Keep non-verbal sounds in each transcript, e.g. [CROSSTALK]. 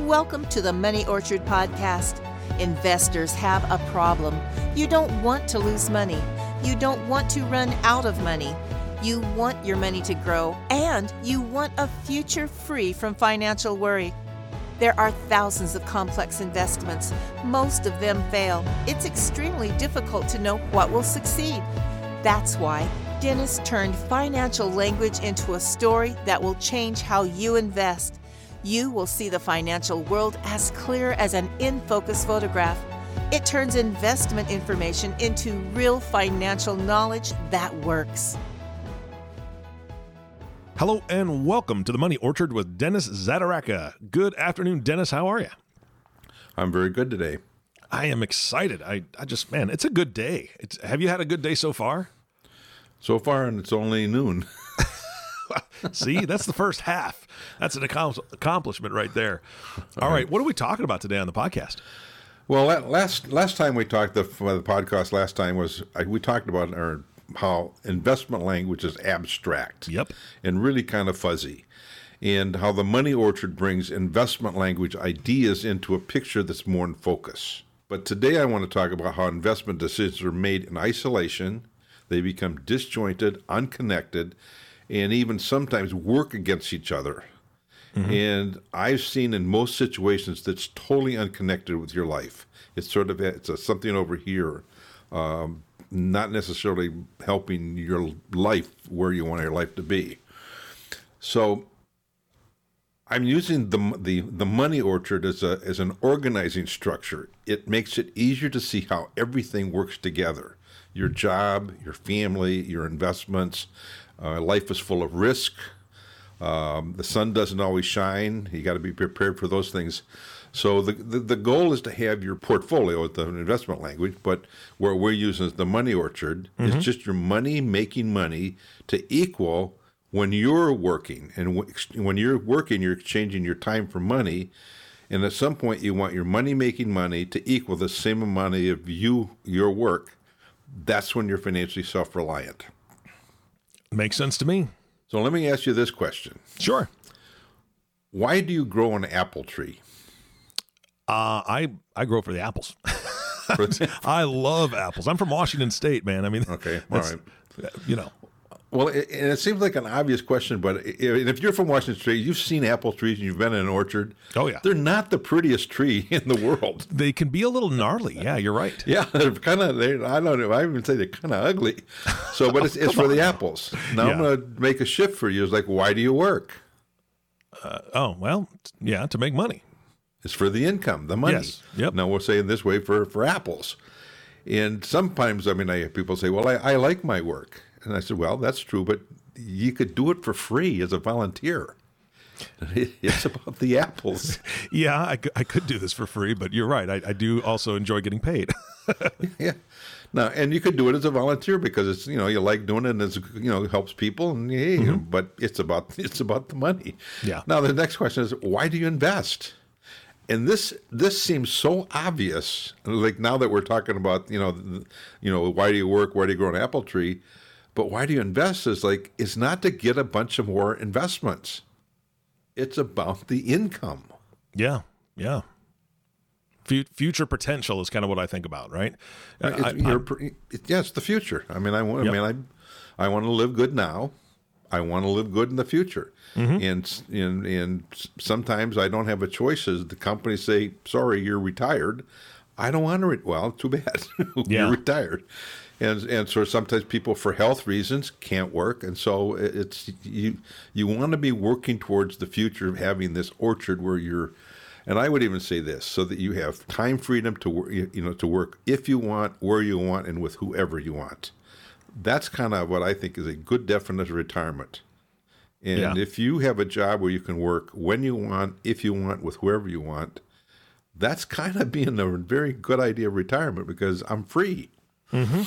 Welcome to the Money Orchard Podcast. Investors have a problem. You don't want to lose money. You don't want to run out of money. You want your money to grow, and you want a future free from financial worry. There are thousands of complex investments. Most of them fail. It's extremely difficult to know what will succeed. That's why Dennis turned financial language into a story that will change how you invest. You will see the financial world as clear as an in focus photograph. It turns investment information into real financial knowledge that works. Hello and welcome to the Money Orchard with Dennis Zaderaka. Good afternoon, Dennis. How are you? I'm very good today. I am excited. I, I just, man, it's a good day. It's, have you had a good day so far? So far, and it's only noon. [LAUGHS] [LAUGHS] See, that's the first half. That's an accomplishment right there. All right, what are we talking about today on the podcast? Well, last last time we talked the, the podcast last time was we talked about our how investment language is abstract. Yep. And really kind of fuzzy. And how the money orchard brings investment language ideas into a picture that's more in focus. But today I want to talk about how investment decisions are made in isolation, they become disjointed, unconnected, and even sometimes work against each other. Mm-hmm. And I've seen in most situations that's totally unconnected with your life. It's sort of it's a, something over here. Um, not necessarily helping your life where you want your life to be. So I'm using the the the money orchard as a as an organizing structure. It makes it easier to see how everything works together. Your job, your family, your investments. Uh, life is full of risk. Um, the sun doesn't always shine. You got to be prepared for those things. So the, the, the goal is to have your portfolio, with the investment language, but where we're using the money orchard, mm-hmm. it's just your money making money to equal when you're working. And when you're working, you're exchanging your time for money. And at some point, you want your money making money to equal the same amount of you your work. That's when you're financially self reliant. Makes sense to me. So let me ask you this question. Sure. Why do you grow an apple tree? Uh, I I grow for the apples. [LAUGHS] I love apples. I'm from Washington State, man. I mean, okay, [LAUGHS] all right. You know, well, it, and it seems like an obvious question, but if you're from Washington State, you've seen apple trees and you've been in an orchard. Oh yeah, they're not the prettiest tree [LAUGHS] in the world. They can be a little gnarly. Yeah, you're right. [LAUGHS] yeah, they're kind of. They, I don't know. I even say they're kind of ugly. So, but [LAUGHS] it's, it's for the apples. Now yeah. I'm going to make a shift for you. It's like, why do you work? Uh, oh well, yeah, to make money. It's for the income, the money. Yes. Yep. Now we're saying this way for, for apples. And sometimes, I mean, I people say, well, I, I like my work. And I said, well, that's true, but you could do it for free as a volunteer. [LAUGHS] It's about the apples. [LAUGHS] yeah, I, I could do this for free, but you're right. I, I do also enjoy getting paid. [LAUGHS] yeah. Now, and you could do it as a volunteer because it's you know you like doing it and it's you know helps people and hey, mm-hmm. but it's about it's about the money. Yeah. Now the next question is why do you invest? and this this seems so obvious like now that we're talking about you know you know why do you work why do you grow an apple tree but why do you invest is like it's not to get a bunch of more investments it's about the income yeah yeah future potential is kind of what I think about, right? I, yeah, it's the future. I mean, I want. Yep. I mean, I I want to live good now. I want to live good in the future. Mm-hmm. And, and and sometimes I don't have a choice. As the companies say, "Sorry, you're retired." I don't want to. Re- well, too bad. [LAUGHS] you're retired. And and so sometimes people, for health reasons, can't work, and so it's you you want to be working towards the future of having this orchard where you're. And I would even say this, so that you have time freedom to work, you know, to work if you want, where you want, and with whoever you want that's kind of what I think is a good definition of retirement. And yeah. if you have a job where you can work when you want, if you want, with whoever you want, that's kind of being a very good idea of retirement because I'm free. Mm-hmm.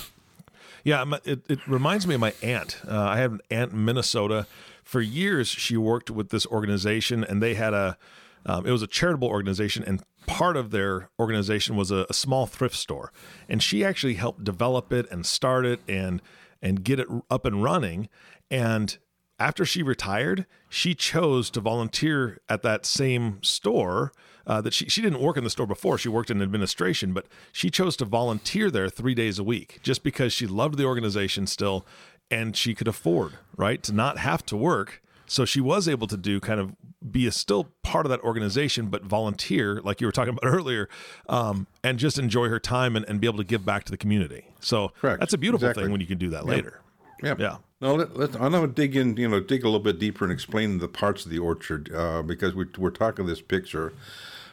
Yeah, it, it reminds me of my aunt. Uh, I have an aunt in Minnesota. For years, she worked with this organization, and they had a um, it was a charitable organization, and part of their organization was a, a, small thrift store. And she actually helped develop it and start it and and get it up and running. And after she retired, she chose to volunteer at that same store. Uh, that she, she didn't work in the store before. She worked in administration, but she chose to volunteer there three days a week just because she loved the organization still and she could afford, right, to not have to work. So she was able to do kind of be a still part of that organization, but volunteer, like you were talking about [LAUGHS] earlier, um, and just enjoy her time and, and be able to give back to the community. So Correct. that's a beautiful Exactly. thing when you can do that later. Yeah. Yeah. Now let, let's. I'm going to dig in. You know, dig a little bit deeper and explain the parts of the orchard uh, because we, we're talking this picture.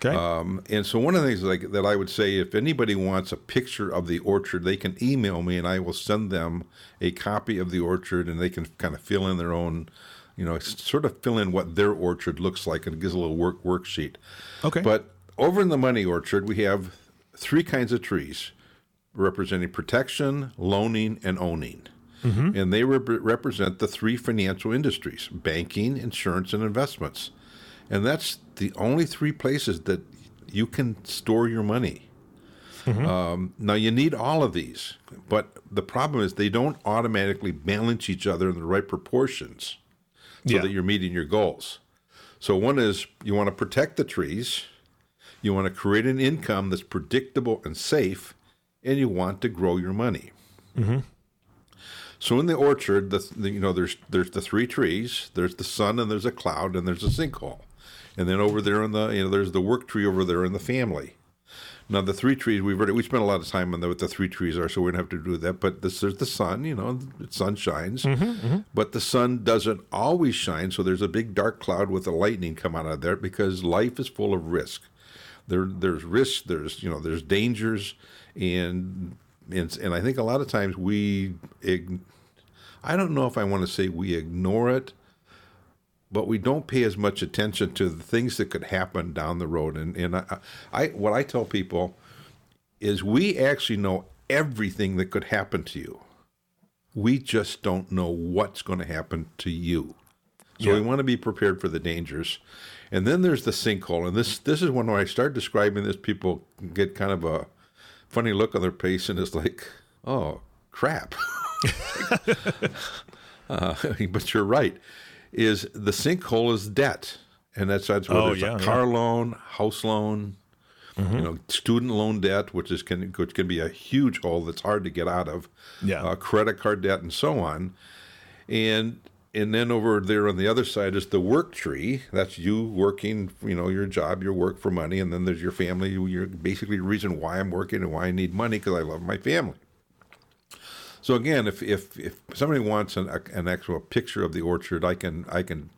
Okay. Um, and so one of the things like that I would say, if anybody wants a picture of the orchard, they can email me and I will send them a copy of the orchard, and they can kind of fill in their own, you know, sort of fill in what their orchard looks like, and it gives a little work worksheet. Okay. But over in the money orchard, we have three kinds of trees representing protection, loaning, and owning. Mm-hmm. And they rep- represent the three financial industries banking, insurance, and investments. And that's the only three places that you can store your money. Mm-hmm. Um, now, you need all of these, but the problem is they don't automatically balance each other in the right proportions so Yeah. that you're meeting your goals. So, one is you want to protect the trees, you want to create an income that's predictable and safe, and you want to grow your money. Mm-hmm. So in the orchard, the, the you know there's there's the three trees, there's the sun, and there's a cloud, and there's a sinkhole, and then over there in the you know there's the work tree over there in the family. Now the three trees we've already we spent a lot of time on the, what the three trees are, so we don't have to do that. But this there's the sun, you know, the sun shines, mm-hmm, mm-hmm. but the sun doesn't always shine. So there's a big dark cloud with the lightning come out of there because life is full of risk. There there's risks, there's you know there's dangers, and and, and I think a lot of times we, I don't know if I want to say we ignore it, but we don't pay as much attention to the things that could happen down the road. And and I, I what I tell people is we actually know everything that could happen to you. We just don't know what's going to happen to you. So we want to be prepared for the dangers. And then there's the sinkhole. And this this is when when I start describing this, people get kind of a funny look on their face and it's like, oh crap. [LAUGHS] uh, but you're right. Is the sinkhole is debt. And that's that's where Oh, there's yeah, a yeah. car loan, house loan, you know, student loan debt, which is can which can be a huge hole that's hard to get out of. Yeah. Uh, credit card debt and so on. And and then over there on the other side is the work tree. That's you working, you know, your job, your work for money, and then there's your family. You're basically the reason why I'm working and why I need money because I love my family. So again, if if if somebody wants an an actual picture of the orchard, I can I can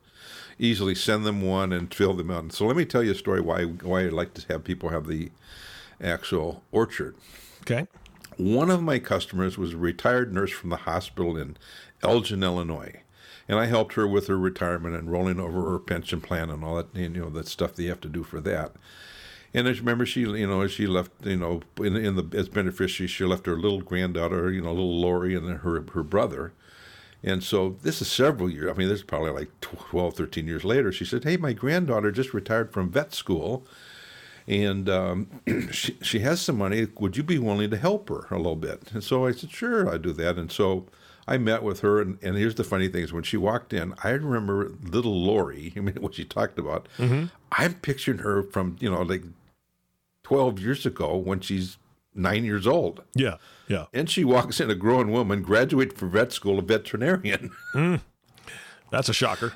easily send them one and fill them out. So let me tell you a story why why I like to have people have the actual orchard. Okay. One of my customers was a retired nurse from the hospital in Elgin, Illinois. And I helped her with her retirement and rolling over her pension plan and all that, you know, that stuff that you have to do for that. And you remember, she, you know, she left, you know, in, in the as beneficiary, she left her little granddaughter, you know, little Lori, and her her brother. And so this is several years. I mean, this is probably like 12, 13 years later. She said, "Hey, my granddaughter just retired from vet school, and um, [CLEARS THROAT] she she has some money. Would you be willing to help her a little bit?" And so I said, "Sure, I'll do that." And so I met with her, and, and here's the funny thing: is when she walked in, I remember little Lori. [LAUGHS] I mean, what she talked about. Mm-hmm. I'm picturing her from you know like 12 years ago when she's nine years old. Yeah. Yeah. And she walks in a grown woman, graduated from vet school, a veterinarian. [LAUGHS] Mm. That's a shocker.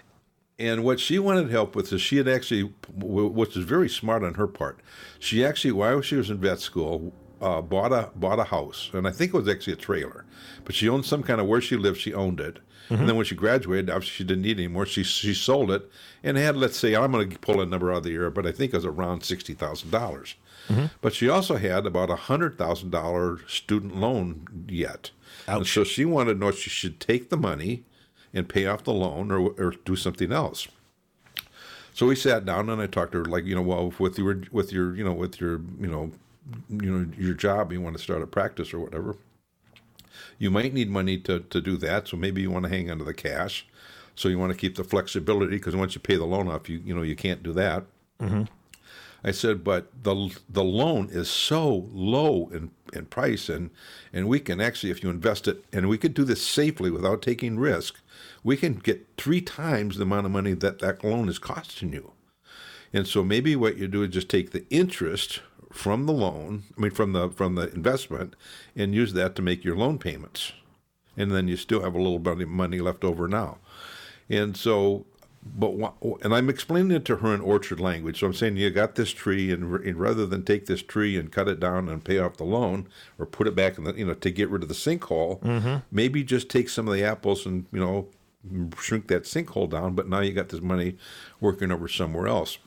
And what she wanted help with is she had actually, which is very smart on her part, she actually, while she was in vet school, uh, bought a bought a house, and I think it was actually a trailer, but she owned some kind of where she lived. She owned it, and then when she graduated, obviously she didn't need it anymore. She she sold it and had, let's say, I'm going to pull a number out of the air, but I think it was around sixty thousand dollars. But she also had about a hundred thousand dollar student loan yet, and so she wanted to know if she should take the money and pay off the loan or, or do something else. So we sat down and I talked to her like, you know, well, with your with your you know with your you know you know your job, you want to start a practice or whatever. You might need money to to do that, so maybe you want to hang on to the cash. So you want to keep the flexibility because once you pay the loan off, you you know you can't do that. Mm-hmm. I said, but the the loan is so low in in price, and and we can actually, if you invest it, and we could do this safely without taking risk, we can get three times the amount of money that that loan is costing you. And so maybe what you do is just take the interest from the loan, I mean from the from the investment, and use that to make your loan payments, and then you still have a little bit of money left over now. And so but and I'm explaining it to her in orchard language. So I'm saying you got this tree, and, and, rather than take this tree and cut it down and pay off the loan, or put it back in the you know to get rid of the sinkhole, mm-hmm. maybe just take some of the apples and you know shrink that sinkhole down. But now you got this money working over somewhere else.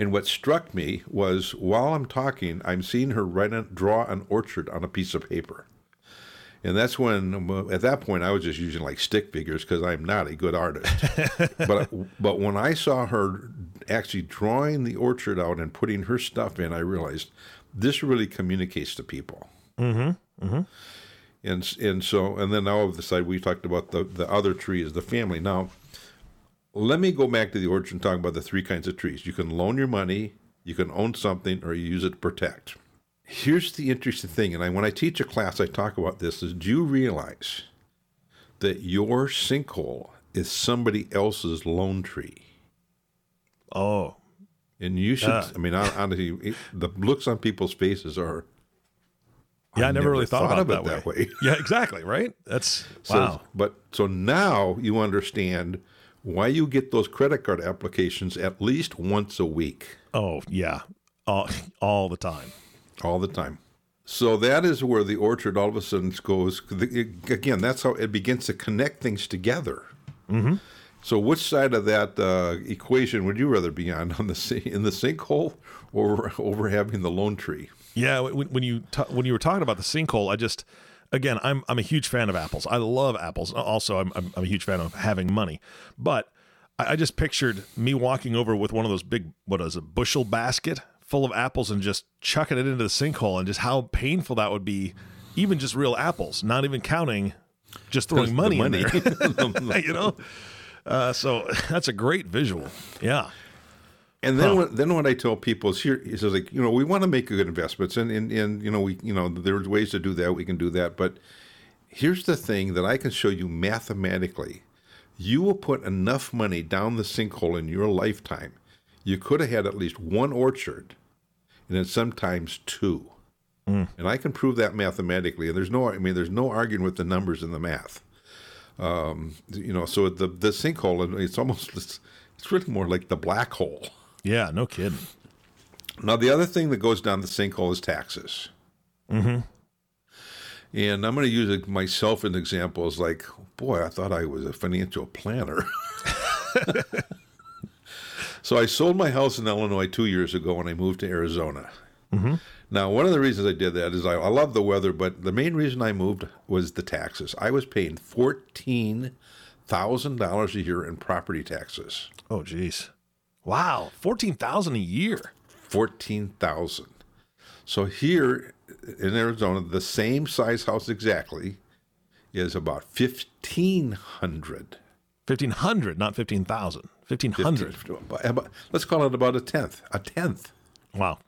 And what struck me was while I'm talking, I'm seeing her write a, draw an orchard on a piece of paper. And that's when, at that point, I was just using like stick figures because I'm not a good artist. [LAUGHS] but but when I saw her actually drawing the orchard out and putting her stuff in, I realized this really communicates to people. Mm-hmm. Mm-hmm. And and so and then now of the side we talked about the the other tree is the family. Now, let me go back to the orchard and talk about the three kinds of trees. You can loan your money, you can own something, or you use it to protect. Here's the interesting thing, and I, when I teach a class, I talk about this: is do you realize that your sinkhole is somebody else's loan tree? Oh, and you should. Uh, I mean, honestly, the looks on people's faces are. Yeah, I, I never, never, really thought, thought about it that, way. way. [LAUGHS] yeah, exactly. Right. That's so, wow. But so now you understand why you get those credit card applications at least once a week. Oh yeah, all all the time all the time. So that is where the orchard all of a sudden goes. Again, that's how it begins to connect things together. Mm-hmm. So, which side of that uh, equation would you rather be on, on the in the sinkhole or over having the loan tree? Yeah, when, when you ta- when you were talking about the sinkhole, I just again, I'm I'm a huge fan of apples. I love apples. Also, I'm I'm, I'm a huge fan of having money, but I, I just pictured me walking over with one of those big what is a bushel basket full of apples and just chucking it into the sinkhole and just how painful that would be even just real apples not even counting just throwing money, money, in there. [LAUGHS] [LAUGHS] You know? Uh, so [LAUGHS] that's a great visual. Yeah and then, huh. what, then what I tell people is here, he says like, you know, we want to make good investments, and, and and you know, we you know, there's ways to do that. We can do that, but here's the thing that I can show you mathematically: you will put enough money down the sinkhole in your lifetime. You could have had at least one orchard and then sometimes two. Mm. And I can prove that mathematically. And there's no, I mean, there's no arguing with the numbers in the math. Um, you know, so the the sinkhole, it's almost it's, it's really more like the black hole. Yeah, no kidding. Now the other thing that goes down the sinkhole is taxes. Mm-hmm. And I'm going to use myself as an example. As like, boy, I thought I was a financial planner. [LAUGHS] So I sold my house in Illinois two years ago and I moved to Arizona. Mm-hmm. Now, one of the reasons I did that is I, I love the weather, but the main reason I moved was the taxes. I was paying fourteen thousand dollars a year in property taxes. Oh, geez, wow, fourteen thousand a year. Fourteen thousand. So here in Arizona, the same size house exactly is about fifteen hundred. Fifteen hundred, not fifteen thousand. Fifteen hundred. Let's call it about a tenth. A tenth. Wow.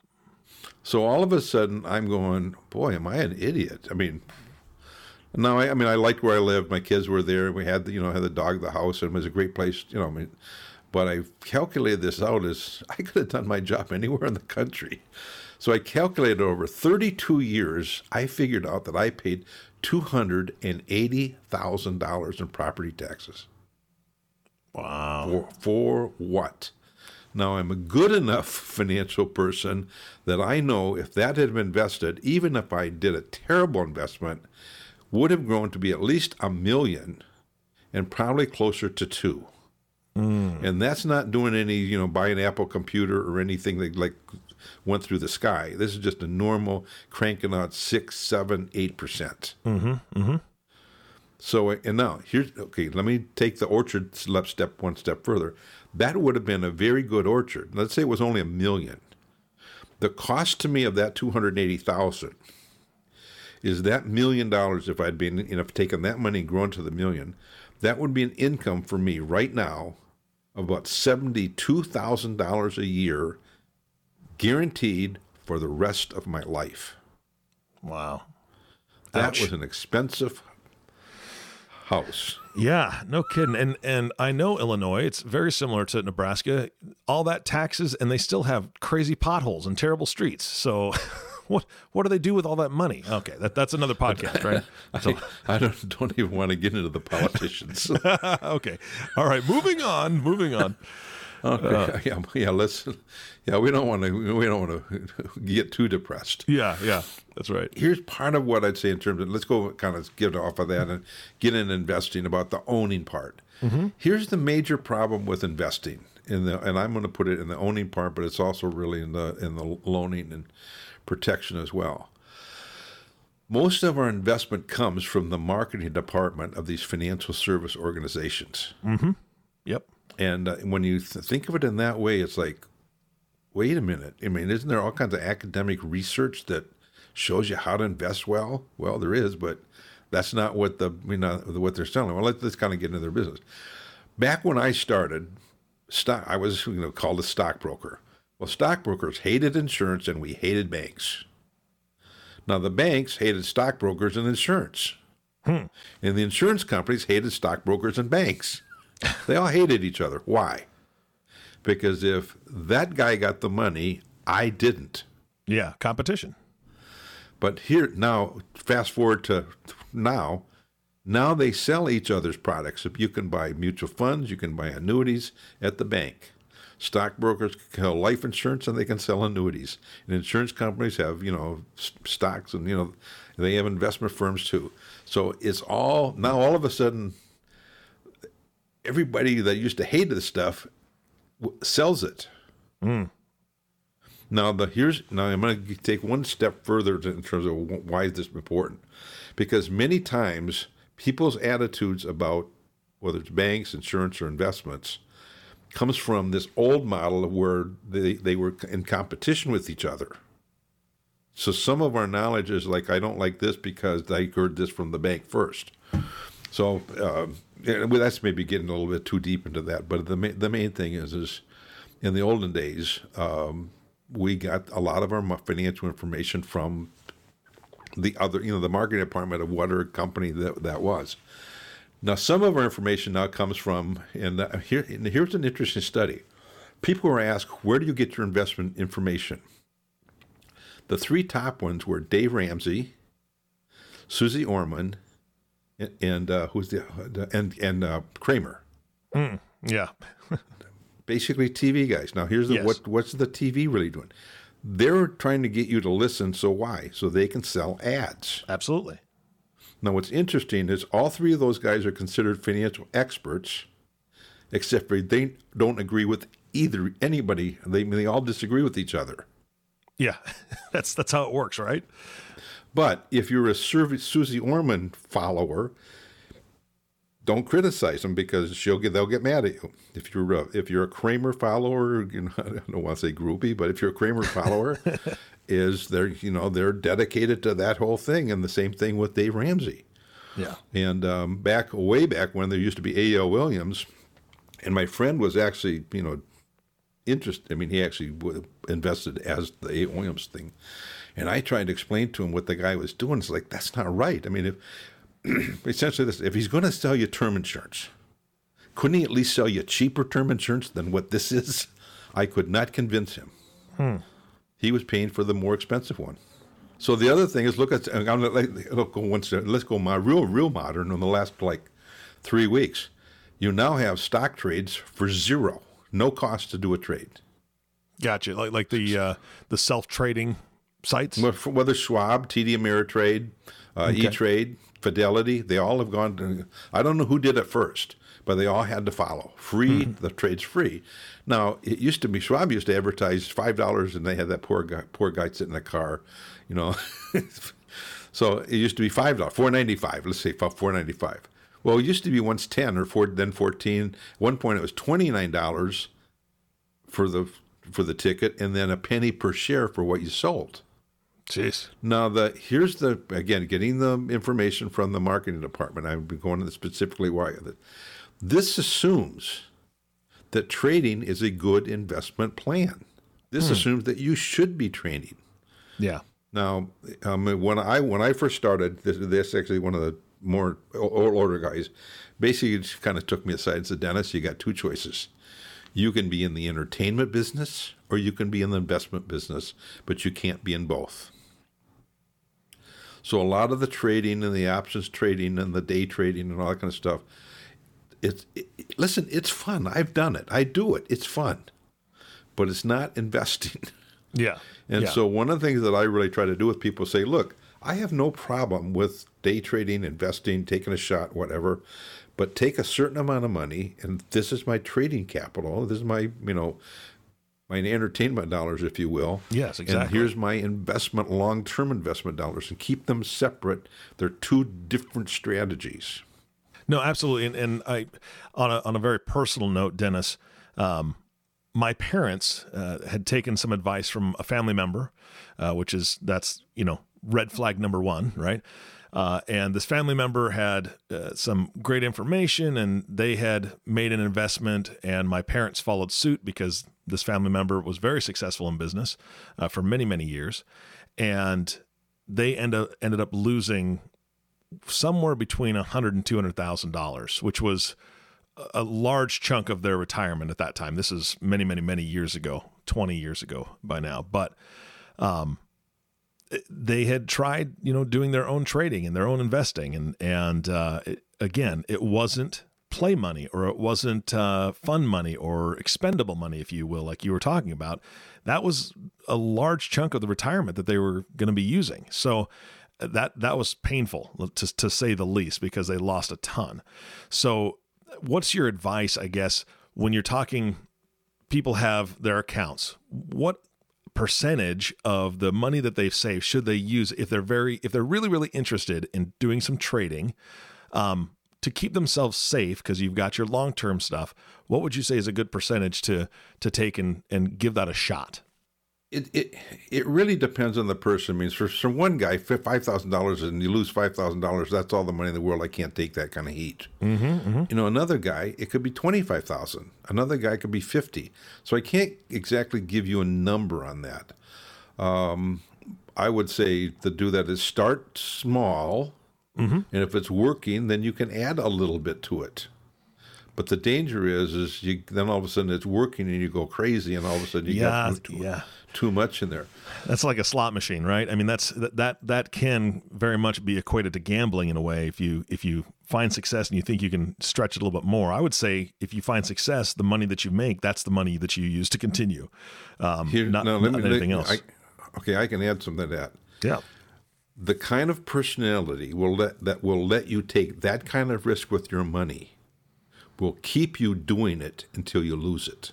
So all of a sudden, I'm going, boy, am I an idiot? I mean, no, I, I mean, I liked where I lived. My kids were there. We had, the, you know, had the dog, the house, and it was a great place. You know, I mean, but I calculated this out as [LAUGHS] I could have done my job anywhere in the country. So I calculated over 32 years. I figured out that I paid two hundred and eighty thousand dollars in property taxes. Wow. For, for what? Now, I'm a good enough financial person that I know if that had been invested, even if I did a terrible investment, would have grown to be at least a million and probably closer to two. Mm. And that's not doing any, you know, buy an Apple computer or anything that like went through the sky. This is just a normal cranking out six, seven, eight percent. Mm-hmm. Mm-hmm. So, and now here's okay. Let me take the orchard step one step further. That would have been a very good orchard. Let's say it was only a million. The cost to me of that two hundred eighty thousand is that million dollars. If I'd been, you know, taken that money and grown to the million, that would be an income for me right now of about seventy-two thousand dollars a year, guaranteed for the rest of my life. Wow. That Ouch. was an expensive house. Yeah, no kidding. And and I know Illinois, it's very similar to Nebraska. All that taxes and they still have crazy potholes and terrible streets. So [LAUGHS] [LAUGHS] what what do they do with all that money? Okay, that, that's another podcast, [LAUGHS] right? So I don't don't even want to get into the politicians. [LAUGHS] okay. All right, moving on, moving on. Okay. Uh, yeah, yeah. Let's. Yeah, we don't want to. We don't want to get too depressed. Yeah, yeah. That's right. Here's part of what I'd say in terms of. Let's go kind of get off of that and get into investing about the owning part. Mm-hmm. Here's the major problem with investing in the, and I'm going to put it in the owning part, but it's also really in the in the loaning and protection as well. Most of our investment comes from the marketing department of these financial service organizations. Yep. And uh, when you th- think of it in that way, it's like, wait a minute. I mean, isn't there all kinds of academic research that shows you how to invest well? Well, there is, but that's not what the you know what they're selling. Well, let's, let's kind of get into their business. Back when I started, stock I was you know called a stockbroker. Well, stockbrokers hated insurance and we hated banks. Now the banks hated stockbrokers and insurance, hmm. and the insurance companies hated stockbrokers and banks. They all hated each other. Why? Because if that guy got the money, I didn't. Yeah, competition. But here now, fast forward to now, now they sell each other's products. If you can buy mutual funds, you can buy annuities at the bank. Stockbrokers can sell life insurance and they can sell annuities. And insurance companies have, you know, stocks and, you know, they have investment firms too. So it's all, now all of a sudden, everybody that used to hate this stuff w- sells it. Hmm. Now the here's now I'm going to take one step further to- in terms of why is this important, because many times people's attitudes about whether it's banks, insurance, or investments comes from this old model where they, they were in competition with each other. So some of our knowledge is like I don't like this because I heard this from the bank first. So yeah, well, that's maybe getting a little bit too deep into that. But the ma- the main thing is is in the olden days um, we got a lot of our financial information from the other you know the marketing department of whatever company that that was. Now some of our information now comes from and uh, here and here's an interesting study. People were asked where do you get your investment information. The three top ones were Dave Ramsey, Suze Orman, and, and uh, who's the and and uh, Cramer. Yeah. [LAUGHS] Basically, TV guys. Now, here's the, Yes. what what's the TV really doing? They're trying to get you to listen. So why? So they can sell ads. Absolutely. Now, what's interesting is all three of those guys are considered financial experts, except for they don't agree with either anybody. They they all disagree with each other. Yeah. [LAUGHS] that's that's how it works, right? But if you're a Suze Orman follower, don't criticize them because she'll get they'll get mad at you. If you're a, if you're a Cramer follower, you know, [LAUGHS] I don't want to say groupie, but if you're a Cramer follower, [LAUGHS] is they're you know they're dedicated to that whole thing, and the same thing with Dave Ramsey. Yeah. And um, back way back when there used to be A.L. Williams, and my friend was actually, you know, interested. I mean, he actually invested as the A.L. Williams thing. And I tried to explain to him what the guy was doing. It's like, that's not right. I mean, if [CLEARS THROAT] essentially this, if he's going to sell you term insurance, couldn't he at least sell you cheaper term insurance than what this is? I could not convince him. He was paying for the more expensive one. So the other thing is, look at I'm gonna let, look, go one step. Let's go my real, real modern. In the last like three weeks, you now have stock trades for zero, no cost to do a trade. Gotcha. Like like the uh the self trading sites. Whether Schwab, TD Ameritrade, uh, E Trade, Fidelity, they all have gone. To, I don't know who did it first, but they all had to follow. Free, the trade's free. Now it used to be Schwab used to advertise five dollars, and they had that poor guy, poor guy sitting in a car, you know. [LAUGHS] so it used to be five dollars, four ninety five. Let's say four ninety five. Well, it used to be once ten or four, then fourteen. At one point it was twenty nine dollars for the for the ticket, and then a penny per share for what you sold. Jeez. Now the here's the again getting the information from the marketing department. I've been going into specifically why this assumes that trading is a good investment plan. This assumes that you should be trading. Yeah. Now, um, when I when I first started, this, this actually one of the more older guys, basically just kind of took me aside and said, "Dennis, you got two choices. You can be in the entertainment business, or you can be in the investment business, but you can't be in both." So a lot of the trading and the options trading and the day trading and all that kind of stuff, it's it, listen, it's fun. I've done it. I do it. It's fun, but it's not [LAUGHS] investing. Yeah. And yeah. so one of the things that I really try to do with people say, look, I have no problem with day trading, investing, taking a shot, whatever, but take a certain amount of money, and this is my trading capital. This is my, you know, my entertainment dollars, if you will. Yes, exactly. And here's my investment, long-term investment dollars, and keep them separate. They're two different strategies. No, absolutely. And, and I, on a on a very personal note, Dennis, um, my parents uh, had taken some advice from a family member, uh, which is that's you know red flag number one, right? Uh, and this family member had uh, some great information, and they had made an investment, and my parents followed suit because this family member was very successful in business uh, for many many years, and they end up, ended up losing somewhere between a hundred and two hundred thousand dollars, which was a large chunk of their retirement at that time. This is many, many, many years ago, 20 years ago by now. But um, they had tried, you know, doing their own trading and their own investing. And, and uh, it, again, it wasn't play money or it wasn't uh, fun money or expendable money, if you will, like you were talking about. That was a large chunk of the retirement that they were going to be using. So that that was painful to, to say the least because they lost a ton. So what's your advice, I guess, when you're talking people have their accounts? What percentage of the money that they've saved should they use if they're very if they're really really interested in doing some trading um, to keep themselves safe because you've got your long-term stuff what would you say is a good percentage to to take and and give that a shot it, it it really depends on the person. I mean, for, for one guy, five thousand dollars and you lose five thousand dollars, that's all the money in the world. I can't take that kind of heat. Mm-hmm, mm-hmm. You know, another guy, it could be twenty five thousand. Another guy could be fifty. So I can't exactly give you a number on that. Um, I would say to do that is start small, mm-hmm. and if it's working, then you can add a little bit to it. But the danger is, is you then all of a sudden it's working and you go crazy, and all of a sudden you yeah, got too, yeah. Too much in there. That's like a slot machine, right? I mean, that's that, that that can very much be equated to gambling in a way. If you if you find success and you think you can stretch it a little bit more, I would say if you find success, the money that you make, that's the money that you use to continue, um, Here, not, no, not me, anything let, else. I, okay, I can add something to that. yeah, The kind of personality will let that will let you take that kind of risk with your money will keep you doing it until you lose it.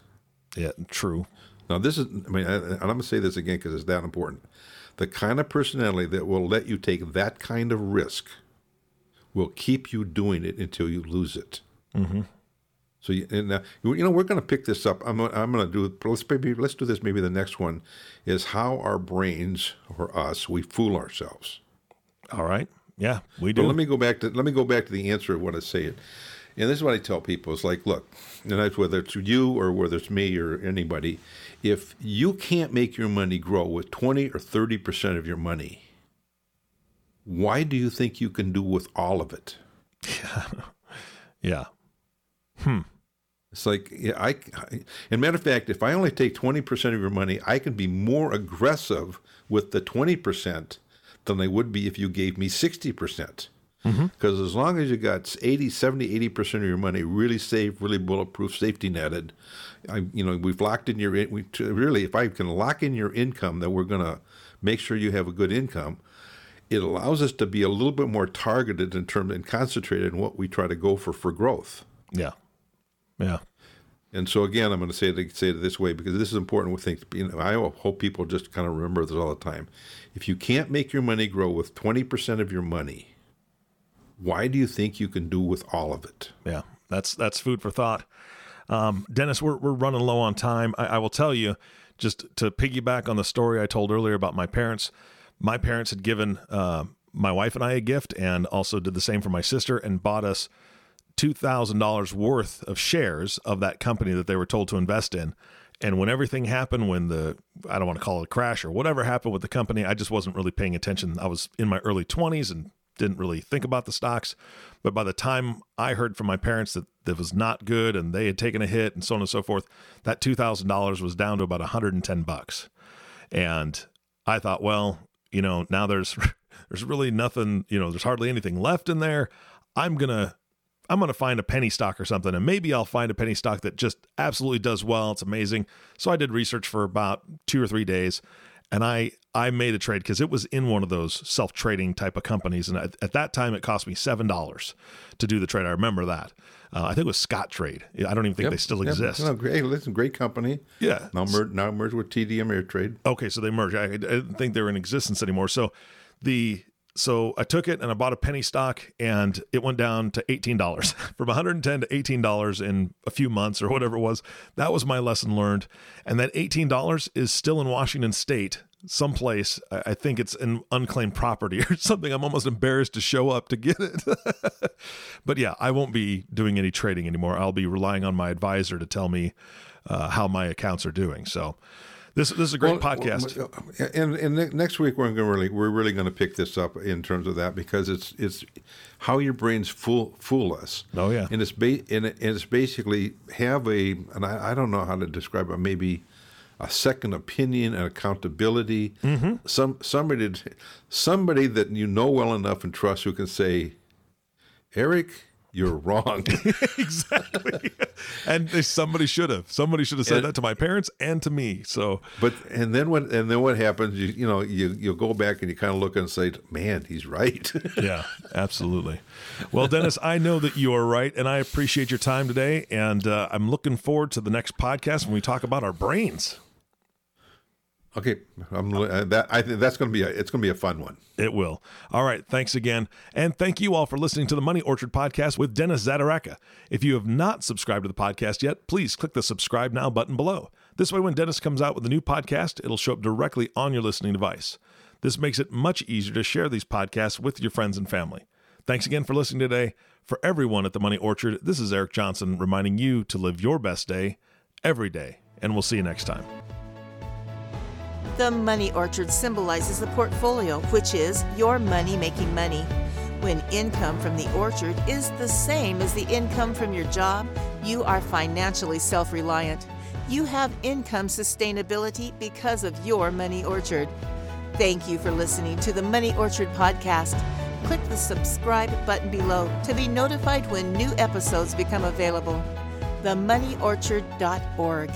yeah, true. Now, this is, I mean, I, and I'm going to say this again because it's that important. The kind of personality that will let you take that kind of risk will keep you doing it until you lose it. Mm-hmm. So, you, and, uh, you know, we're going to pick this up. I'm, I'm going to do, let's maybe, let's do this. Maybe the next one is how our brains or us, we fool ourselves. All right. Yeah, we do. But let me go back to, let me go back to the answer of what I say. And this is what I tell people: it's like, look, and that's whether it's you or whether it's me or anybody. If you can't make your money grow with twenty or thirty percent of your money, why do you think you can do with all of it? Yeah. [LAUGHS] yeah. Hmm. It's like, yeah, I, I, and matter of fact, if I only take 20% of your money, I can be more aggressive with the 20% than I would be if you gave me 60%. Because Mm-hmm. as long as you got 80, 70, 80% of your money really safe, really bulletproof, safety netted, I, you know, we've locked in your, we, really, if I can lock in your income, that we're going to make sure you have a good income, it allows us to be a little bit more targeted in terms and concentrated in what we try to go for for growth. Yeah. Yeah. And so again, I'm going to say it say it this way because this is important. Think you know, I hope people just kind of remember this all the time. If you can't make your money grow with 20% of your money, why do you think you can do with all of it? Yeah. That's that's food for thought. Um, Dennis, we're we're running low on time. I, I will tell you, just to piggyback on the story I told earlier about my parents. My parents had given uh, my wife and I a gift, and also did the same for my sister, and bought us two thousand dollars worth of shares of that company that they were told to invest in. And when everything happened, when the, I don't want to call it a crash or whatever happened with the company, I just wasn't really paying attention. I was in my early 20s and didn't really think about the stocks. But by the time I heard from my parents that that was not good and they had taken a hit and so on and so forth, that $2,000 was down to about 110 bucks. And I thought, well, you know, now there's [LAUGHS] there's really nothing, you know, there's hardly anything left in there. I'm to I'm to find a penny stock or something, and maybe I'll find a penny stock that just absolutely does well. It's amazing. So I did research for about two or three days, and I I made a trade because it was in one of those self trading type of companies, and at, at, that time it cost me seven dollars to do the trade. I remember that. Uh, I think it was Scottrade. I don't even think yep, they still yep. exist. No, great, listen, great company. Yeah. Now, mer- now merged with TD Ameritrade. Okay, so they merged. I, I didn't think they were in existence anymore. So the so I took it and I bought a penny stock and it went down to $18 [LAUGHS] from 110 to $18 in a few months or whatever it was. That was my lesson learned. And that $18 is still in Washington state, someplace. I think it's an unclaimed property [LAUGHS] or something. I'm almost embarrassed to show up to get it. [LAUGHS] but yeah, I won't be doing any trading anymore. I'll be relying on my advisor to tell me uh, how my accounts are doing. So, this, this is a great well, podcast. And, and next week we're going to really we're really going to pick this up in terms of that because it's it's how your brains fool fool us. Oh yeah, and it's ba- and, it's basically have a and I, I don't know how to describe it. Maybe a second opinion and accountability. Mm-hmm. Some somebody somebody that you know well enough and trust who can say, Eric you're wrong. [LAUGHS] exactly. and somebody should have. Somebody should have said and, that to my parents and to me. So, but and then what? And then what happens? You you know you you'll go back and you kind of look and say, "Man, he's right." [LAUGHS] yeah, absolutely. Well, Dennis, I know that you are right, and I appreciate your time today. And uh, I'm looking forward to the next podcast when we talk about our brains. Okay, I'm, uh, that I think that's going to be a, it's going to be a fun one. It will. All right, thanks again, and thank you all for listening to the Money Orchard podcast with Dennis Zaderaka. If you have not subscribed to the podcast yet, please click the subscribe now button below. This way, when Dennis comes out with a new podcast, it'll show up directly on your listening device. This makes it much easier to share these podcasts with your friends and family. Thanks again for listening today. For everyone at the Money Orchard, this is Eric Johnson reminding you to live your best day every day, and we'll see you next time. The money orchard symbolizes the portfolio, which is your money making money. When income from the orchard is the same as the income from your job, you are financially self reliant. You have income sustainability because of your money orchard. Thank you for listening to the Money Orchard podcast. Click the subscribe button below to be notified when new episodes become available. TheMoneyOrchard.org.